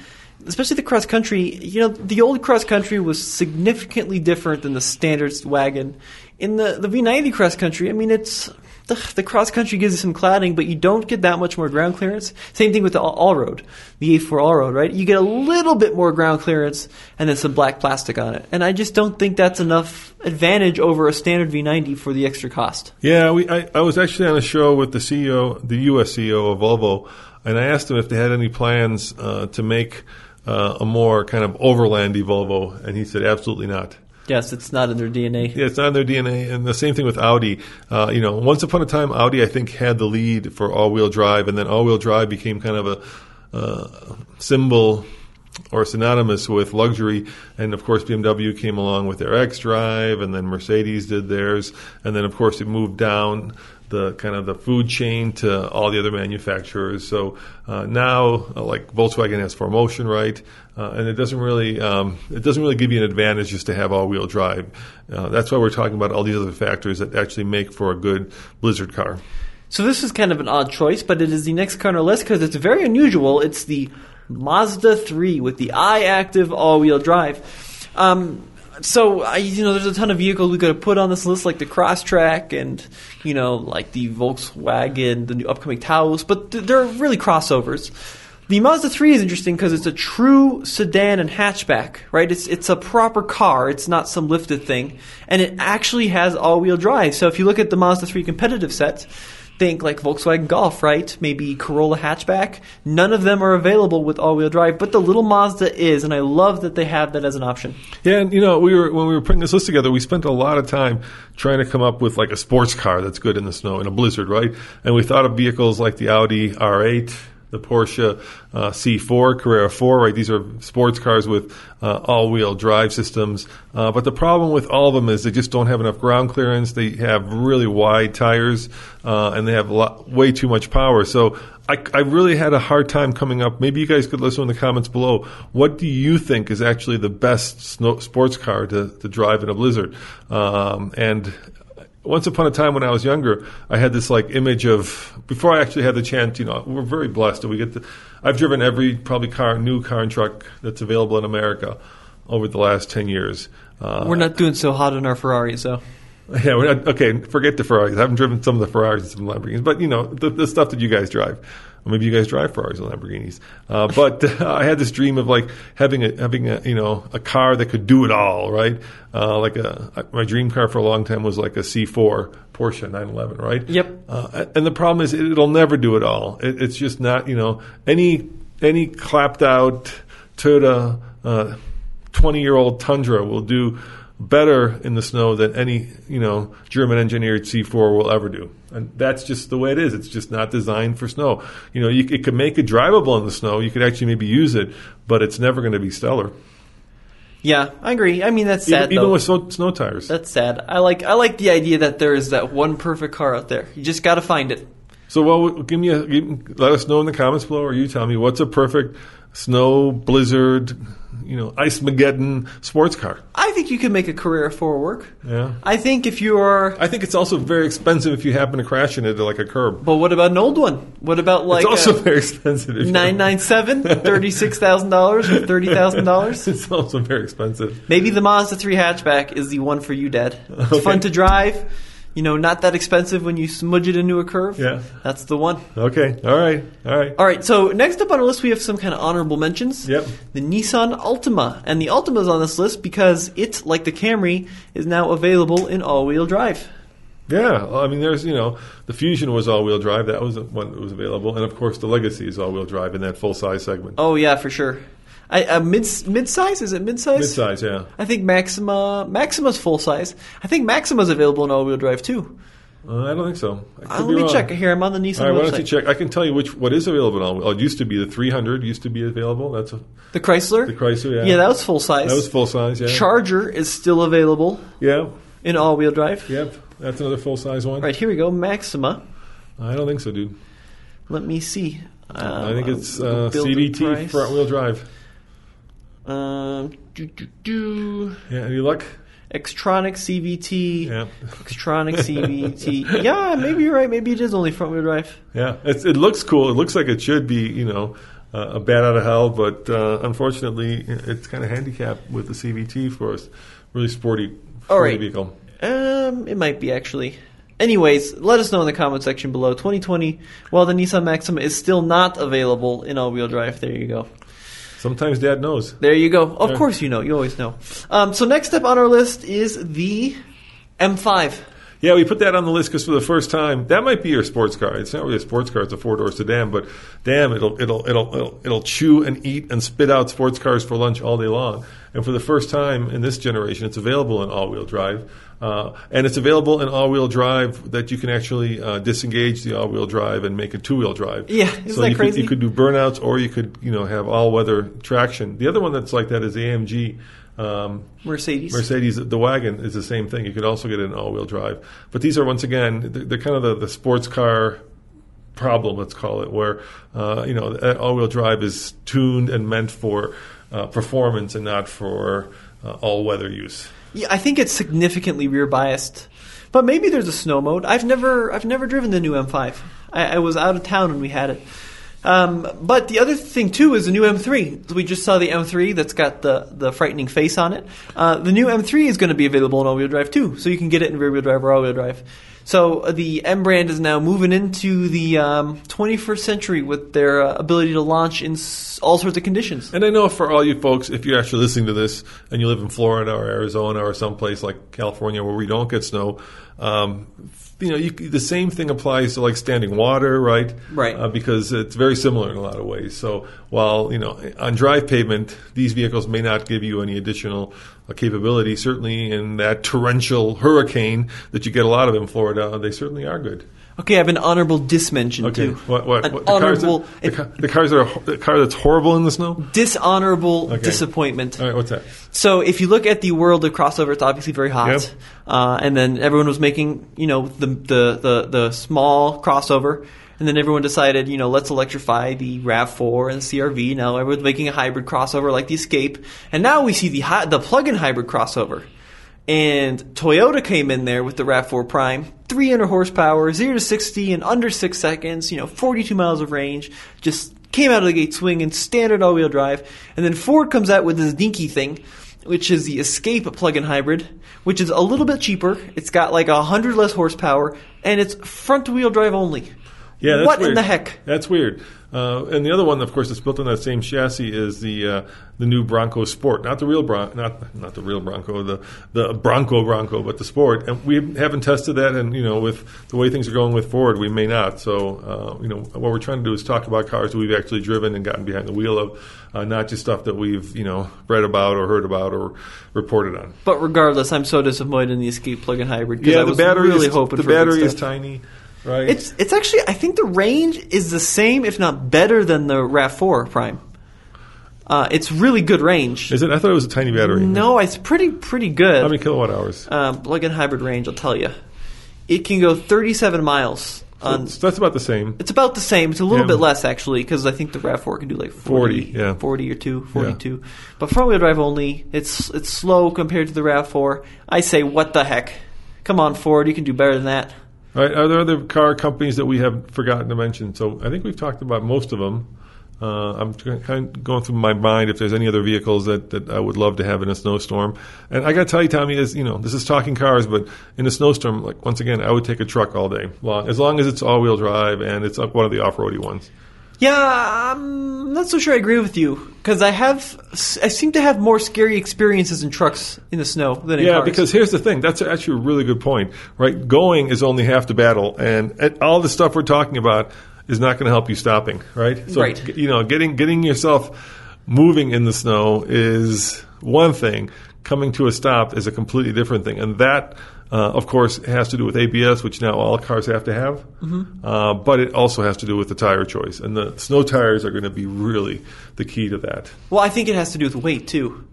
especially the cross country, you know, the old cross country was significantly different than the standard wagon. In the the V90 cross country, I mean, it's the, the cross country gives you some cladding, but you don't get that much more ground clearance. Same thing with the all, road, the A4 all road, right? You get a little bit more ground clearance and then some black plastic on it, and I just don't think that's enough advantage over a standard V90 for the extra cost. Yeah, we. I, I was actually on a show with the CEO, the U.S. CEO of Volvo, and I asked him if they had any plans uh, to make uh, a more kind of overlandy Volvo, and he said absolutely not. Yes, it's not in their DNA. Yeah, it's not in their DNA, and the same thing with Audi. Uh, you know, once upon a time, Audi I think had the lead for all-wheel drive, and then all-wheel drive became kind of a uh, symbol or synonymous with luxury. And of course, BMW came along with their X Drive, and then Mercedes did theirs, and then of course it moved down the kind of the food chain to all the other manufacturers. So uh, now, uh, like Volkswagen has 4Motion, right? Uh, and it doesn't really um, it doesn't really give you an advantage just to have all-wheel drive. Uh, that's why we're talking about all these other factors that actually make for a good Blizzard car. So this is kind of an odd choice, but it is the next car on our list because it's very unusual. It's the Mazda 3 with the i-Activ all-wheel drive. Um, so I, you know, there's a ton of vehicles we could have put on this list, like the Crosstrek and you know, like the Volkswagen, the new upcoming Taos, but th- they're really crossovers. The Mazda 3 is interesting because it's a true sedan and hatchback, right? It's it's a proper car. It's not some lifted thing, and it actually has all-wheel drive. So if you look at the Mazda 3 competitive set, think like Volkswagen Golf, right? Maybe Corolla hatchback. None of them are available with all-wheel drive, but the little Mazda is, and I love that they have that as an option. Yeah, and you know, we were when we were putting this list together, we spent a lot of time trying to come up with like a sports car that's good in the snow in a blizzard, right? And we thought of vehicles like the Audi R8, the Porsche uh, C4, Carrera 4, right? These are sports cars with uh, all-wheel drive systems. Uh, but the problem with all of them is they just don't have enough ground clearance. They have really wide tires, uh, and they have lot, way too much power. So I, I really had a hard time coming up. Maybe you guys could listen in the comments below. What do you think is actually the best snow, sports car to, to drive in a blizzard? Um, and once upon a time when I was younger, I had this like image of before I actually had the chance. You know, we're very blessed that we get. To, I've driven every probably car, new car and truck that's available in America over the last ten years. Uh, We're not doing so hot in our Ferraris, though. yeah, we're not, okay. Forget the Ferraris. I haven't driven some of the Ferraris and some Lamborghinis, but you know the, the stuff that you guys drive. Or maybe you guys drive Ferraris and Lamborghinis. Uh, but I had this dream of like having a having a you know a car that could do it all, right? Uh, like a my dream car for a long time was like a C4 Porsche 911, right? Yep. Uh, and the problem is it, it'll never do it all. It, it's just not you know any any clapped out Toyota. Uh, 20 year old Tundra will do better in the snow than any, you know, German engineered C4 will ever do. And that's just the way it is. It's just not designed for snow. You know, you, it could make it drivable in the snow. You could actually maybe use it, but it's never going to be stellar. Yeah, I agree. I mean, that's sad. even, even with snow, snow tires. That's sad. I like I like the idea that there is that one perfect car out there. You just got to find it. So, well, give me a, give, let us know in the comments below, or you tell me what's a perfect snow, blizzard, you know, ice mageddon sports car. I think you can make a career for work. Yeah. I think if you are. I think it's also very expensive if you happen to crash into like a curb. But what about an old one? What about like it's also very expensive. If you- 997, $36,000 or $30,000? It's also very expensive. Maybe the Mazda 3 hatchback is the one for you, Dad. It's fun to drive. You know, not that expensive when you smudge it into a curve. Yeah. That's the one. Okay. All right. All right. All right, so next up on our list, we have some kind of honorable mentions. Yep. The Nissan Altima. And the Altima is on this list because it, like the Camry, is now available in all wheel drive. Yeah. I mean, there's you know the Fusion was all-wheel drive. That was one that was available, and of course the Legacy is all-wheel drive in that full-size segment. Oh, yeah, for sure. I, uh, mid mid size is it mid size? Mid-size, yeah. I think Maxima Maxima's full size. I think Maxima's available in all wheel drive too. Uh, I don't think so. Uh, let me wrong. check here. I'm on the Nissan All right, why website. don't you check? I can tell you which what is available in all. Oh, it used to be the 300 used to be available. That's a, The Chrysler. the Chrysler. Yeah. Yeah, that was full size. that was full size. Yeah. Charger is still available Yeah. in all wheel drive. Yep. That's another full size one. All right, here we go. Maxima. I don't think so, dude. Let me see. Um, I think it's uh, build a CVT front wheel drive. Um, do, do, do. Yeah. Any luck? Xtronic CVT. Yeah. Xtronic CVT. yeah, maybe you're right. Maybe it is only front wheel drive. Yeah, it's, it looks cool. It looks like it should be, you know, uh, a bat out of hell, but uh, unfortunately, it's kind of handicapped with the CVT for a s- really sporty, sporty All right. vehicle. Um, it might be actually. Anyways, let us know in the comment section below. 2020, while the Nissan Maxima is still not available in all-wheel drive. There you go. Sometimes Dad knows. There you go. Of Yeah. course you know. You always know. Um, so next up on our list is the M5. Yeah, we put that on the list because for the first time, that might be your sports car. It's not really a sports car; it's a four door sedan. But damn, it'll it'll it'll it'll, it'll chew and eat and spit out sports cars for lunch all day long. And for the first time in this generation, it's available in all wheel drive. Uh, and it's available in all-wheel drive that you can actually uh, disengage the all-wheel drive and make it two-wheel drive. Yeah, isn't so that you crazy? Could, you could do burnouts, or you could you know have all-weather traction. The other one that's like that is AMG. Um, Mercedes. Mercedes, the wagon is the same thing. You could also get an all-wheel drive, but these are once again they're, they're kind of the, the sports car problem, let's call it, where uh, you know that all-wheel drive is tuned and meant for uh, performance and not for uh, all-weather use. Yeah, I think it's significantly rear biased. But maybe there's a snow mode. I've never I've never driven the new M5. I, I was out of town when we had it. Um, but the other thing too is the new M3. We just saw the M3 that's got the, the frightening face on it. Uh, the new M3 is going to be available in all-wheel drive too, so you can get it in rear-wheel drive or all-wheel drive. So uh, the M brand is now moving into the um, 21st century with their uh, ability to launch in s- all sorts of conditions. And I know for all you folks, if you're actually listening to this and you live in Florida or Arizona or someplace like California where we don't get snow, um, you know, you, the same thing applies to like standing water, right? Right. Uh, because it's very similar in a lot of ways. So while you know on drive pavement, these vehicles may not give you any additional uh, capability. Certainly in that torrential hurricane that you get a lot of in Florida, they certainly are good. Okay, I have an honorable dismention Okay. too. What? What? An what the cars that- honorable, the, ca- the cars are the car that's horrible in the snow. dishonorable Okay. disappointment. All right. What's that? So if you look at the world of crossover, it's obviously very hot. Yep. Uh, and then everyone was making, you know, the, the, the, the small crossover. And then everyone decided, you know, let's electrify the RAV4 and the CRV. Now everyone's making a hybrid crossover like the Escape. And now we see the hi- the plug-in hybrid crossover. And Toyota came in there with the RAV4 Prime, 300 horsepower, 0 to 60 in under 6 seconds, you know, 42 miles of range, just came out of the gate swinging, standard all-wheel drive. And then Ford comes out with this dinky thing, which is the Escape plug-in hybrid, which is a little bit cheaper. It's got like 100 less horsepower, and it's front-wheel drive only. Yeah, that's what weird. in the heck? That's weird. Uh, and the other one, of course, that's built on that same chassis is the uh, the new Bronco Sport, not the real Bron- not not the real Bronco, the the Bronco Bronco, but the Sport. And we haven't tested that, and you know, with the way things are going with Ford, we may not. So, uh, you know, what we're trying to do is talk about cars that we've actually driven and gotten behind the wheel of, uh, not just stuff that we've you know read about or heard about or reported on. But regardless, I'm so disappointed in the Escape plug-in hybrid because Yeah, I the was battery really is, hoping the battery is tiny, right? It's it's actually I think the range is the same, if not better, than the Rav4 Prime. Uh, it's really good range. is it? I thought it was a tiny battery. No, it's pretty pretty good. How many kilowatt hours? um, plug-in hybrid range, I'll tell you. It can go 37 miles. On, So that's about the same. it's about the same. It's a little Yeah. bit less actually because I think the Rav4 can do like 40, 40, yeah. 40 or 2, 42. But front-wheel drive only. It's it's slow compared to the Rav4. I say, what the heck? Come on, Ford, you can do better than that. Are there other car companies that we have forgotten to mention? So I think we've talked about most of them. Uh, I'm kind of going through my mind if there's any other vehicles that, that I would love to have in a snowstorm. And I got to tell you, Tommy, is you know this is talking cars, but in a snowstorm, like once again, I would take a truck all day, long, as long as it's all-wheel drive and it's one of the off-roady ones. Yeah, I'm not so sure I agree with you because I have I seem to have more scary experiences in trucks in the snow than in Yeah, cars. because here's the thing. That's actually a really good point, right? Going is only half the battle, and, all the stuff we're talking about is not going to help you stopping, right? So, Right. You know, getting getting yourself moving in the snow is one thing. Coming to a stop is a completely different thing, and that. Uh, of course, has to do with ABS, which now all cars have to have. Mm-hmm. Uh, but it also has to do with the tire choice, and the snow tires are going to be really the key to that. well, I think it has to do with weight too,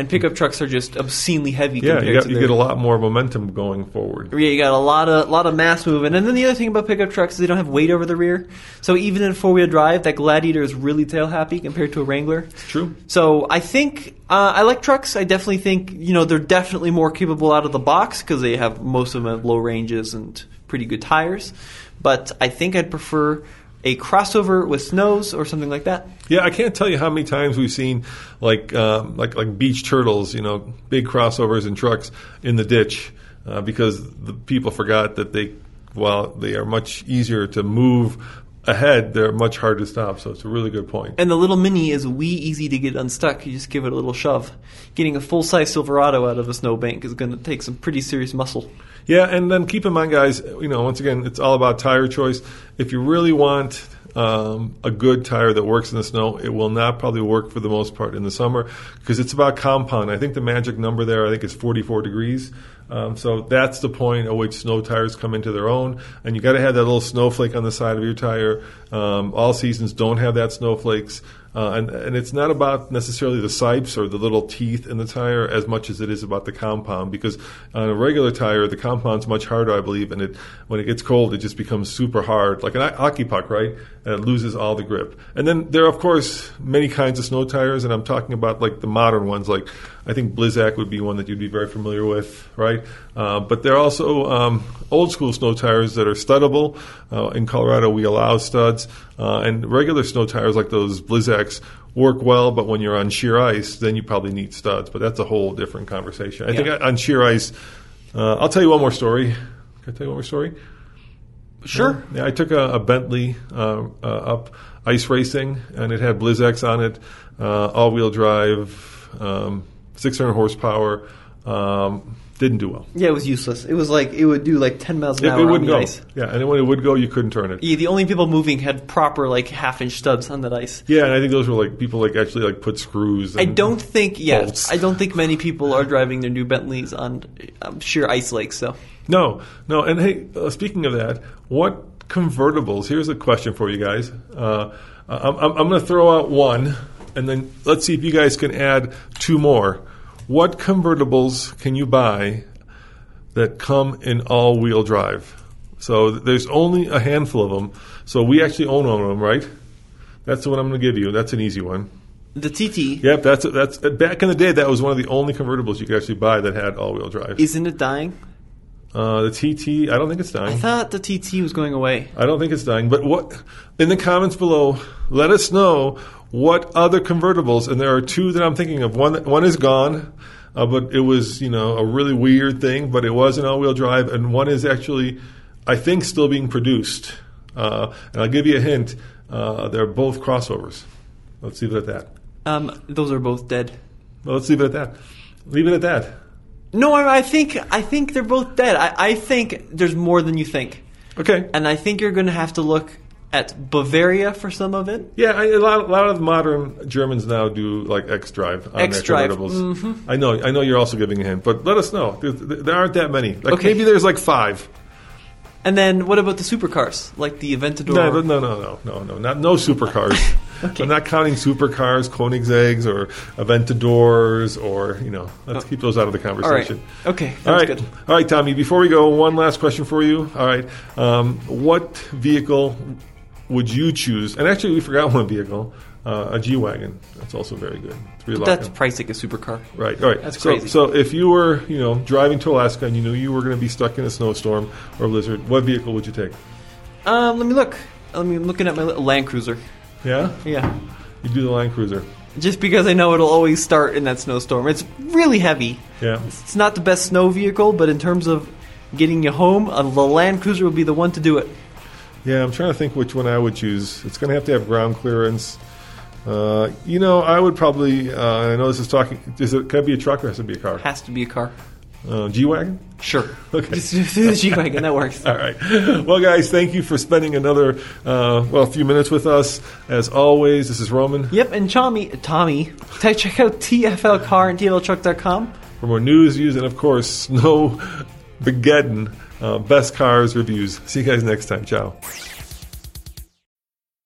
and pickup trucks are just obscenely heavy. Yeah, compared you, got, to you their- get a lot more momentum going forward. Yeah, you got a lot of lot of mass moving, and then the other thing about pickup trucks is they don't have weight over the rear. So even in four wheel drive, that Gladiator is really tail happy compared to a Wrangler. True. So I think uh, I like trucks. I definitely think you know they're definitely more capable out of the box because they have most of them have low ranges and pretty good tires. But I think I'd prefer a crossover with snows or something like that. Yeah, I can't tell you how many times we've seen like um, like like beach turtles, you know, big crossovers and trucks in the ditch uh, because the people forgot that they while they are much easier to move ahead, they're much harder to stop. So it's a really good point. And the little Mini is wee easy to get unstuck. You just give it a little shove. Getting a full size Silverado out of a snowbank is going to take some pretty serious muscle. Yeah, and then keep in mind, guys, you know, once again, it's all about tire choice. If you really want um, a good tire that works in the snow, it will not probably work for the most part in the summer because it's about compound. I think the magic number there, I think, is 44 degrees. Um, so that's the point at which snow tires come into their own, and you got to have that little snowflake on the side of your tire. Um, all seasons don't have that snowflakes. Uh, and, and it's not about necessarily the sipes or the little teeth in the tire as much as it is about the compound because on a regular tire, the compound's much harder, I believe, and it when it gets cold, it just becomes super hard, like an hockey puck, right? And it loses all the grip. And then there are, of course, many kinds of snow tires, and I'm talking about like the modern ones, like I think Blizzak would be one that you'd be very familiar with, right? Uh, but there are also um, old school snow tires that are studdable. Uh, in Colorado, we allow studs, uh, and regular snow tires like those Work well. But when you're on sheer ice, then you probably need studs. But that's a whole different conversation. I Yeah. think on sheer ice, uh, I'll tell you one more story. Can I tell you one more story? Sure. Yeah, I took a, a Bentley uh, uh, up ice racing, and it had Blizzaks on it, uh, all-wheel drive, um, 600 horsepower. Um, didn't do well. Yeah, it was useless. It was like it would do like 10 miles an It, hour it wouldn't the go. ice. Yeah, and when it would go, you couldn't turn it. Yeah, the only people moving had proper like half inch studs on that ice. Yeah, and I think those were like people like actually like put screws. I don't think yeah, Bolts. I don't think many people are driving their new Bentleys on um, sheer ice lakes. So No, no. And hey, uh, speaking of that, what convertibles? Here's a question for you guys. Uh, I'm, I'm, I'm going to throw out one, and then let's see if you guys can add two more. What convertibles can you buy that come in all-wheel drive? So there's only a handful of them. So we actually own one of them, right? That's the one I'm going to give you. That's an easy one. the TT Yep, that's that's back in the day. That was one of the only convertibles you could actually buy that had all-wheel drive. isn't it dying? Uh, the TT, I don't think it's dying. I thought the TT was going away. I don't think it's dying. But what in the comments below, let us know what other convertibles. And there are two that I'm thinking of. One one is gone, uh, but it was you know a really weird thing. But it was an all-wheel drive, and one is actually, I think, still being produced. Uh, and I'll give you a hint. Uh, they're both crossovers. Let's leave it at that. Um, those are both dead. Well, let's leave it at that. Leave it at that. No, I, I think I think they're both dead. I, I think there's more than you think, Okay. and I think you're going to have to look at Bavaria for some of it. Yeah, I, a, lot, a lot of modern Germans now do like X Drive on Mm-hmm. their convertibles. I know, I know. You're also giving a hint, but let us know. There, there aren't that many. Like Okay. maybe there's like five. And then what about the supercars, like the Aventador? No, no, no, no, no, no, not no supercars. I'm not counting supercars, Koenigsegg's, or Aventadors, or you know. Let's keep those out of the All right. conversation. Okay, All right, good. all right, Tommy. Before we go, one last question for you. All right, um, what vehicle would you choose? And actually, we forgot one vehicle, uh, a G wagon. That's also very good. That's in. priced like a supercar. Right. All right. That's so, crazy. So if you were, you know, driving to Alaska and you knew you were going to be stuck in a snowstorm or a blizzard, what vehicle would you take? Um, let me look. Let me I'm looking at my little Land Cruiser. Yeah. Yeah, You do the Land Cruiser. just because I know it'll always start in that snowstorm. It's really heavy. Yeah. It's not the best snow vehicle, but in terms of getting you home, uh, the Land Cruiser would be the one to do it. Yeah. I'm trying to think which one I would choose. It's going to have to have ground clearance. Uh, you know, I would probably. Uh, I know this is talking. Is it? Can it be a truck or has to be a car? Has to be a car. Uh, G wagon. Sure. Okay. Just do the G wagon. That works. All right. Well, guys, thank you for spending another uh, well, a few minutes with us. As always, this is Roman. Yep, and Tommy, Tommy, check out TFL Car and TFLTruck.com. for more news, views, and of course, Snow Begeddon, uh, best cars reviews. See you guys next time. Ciao.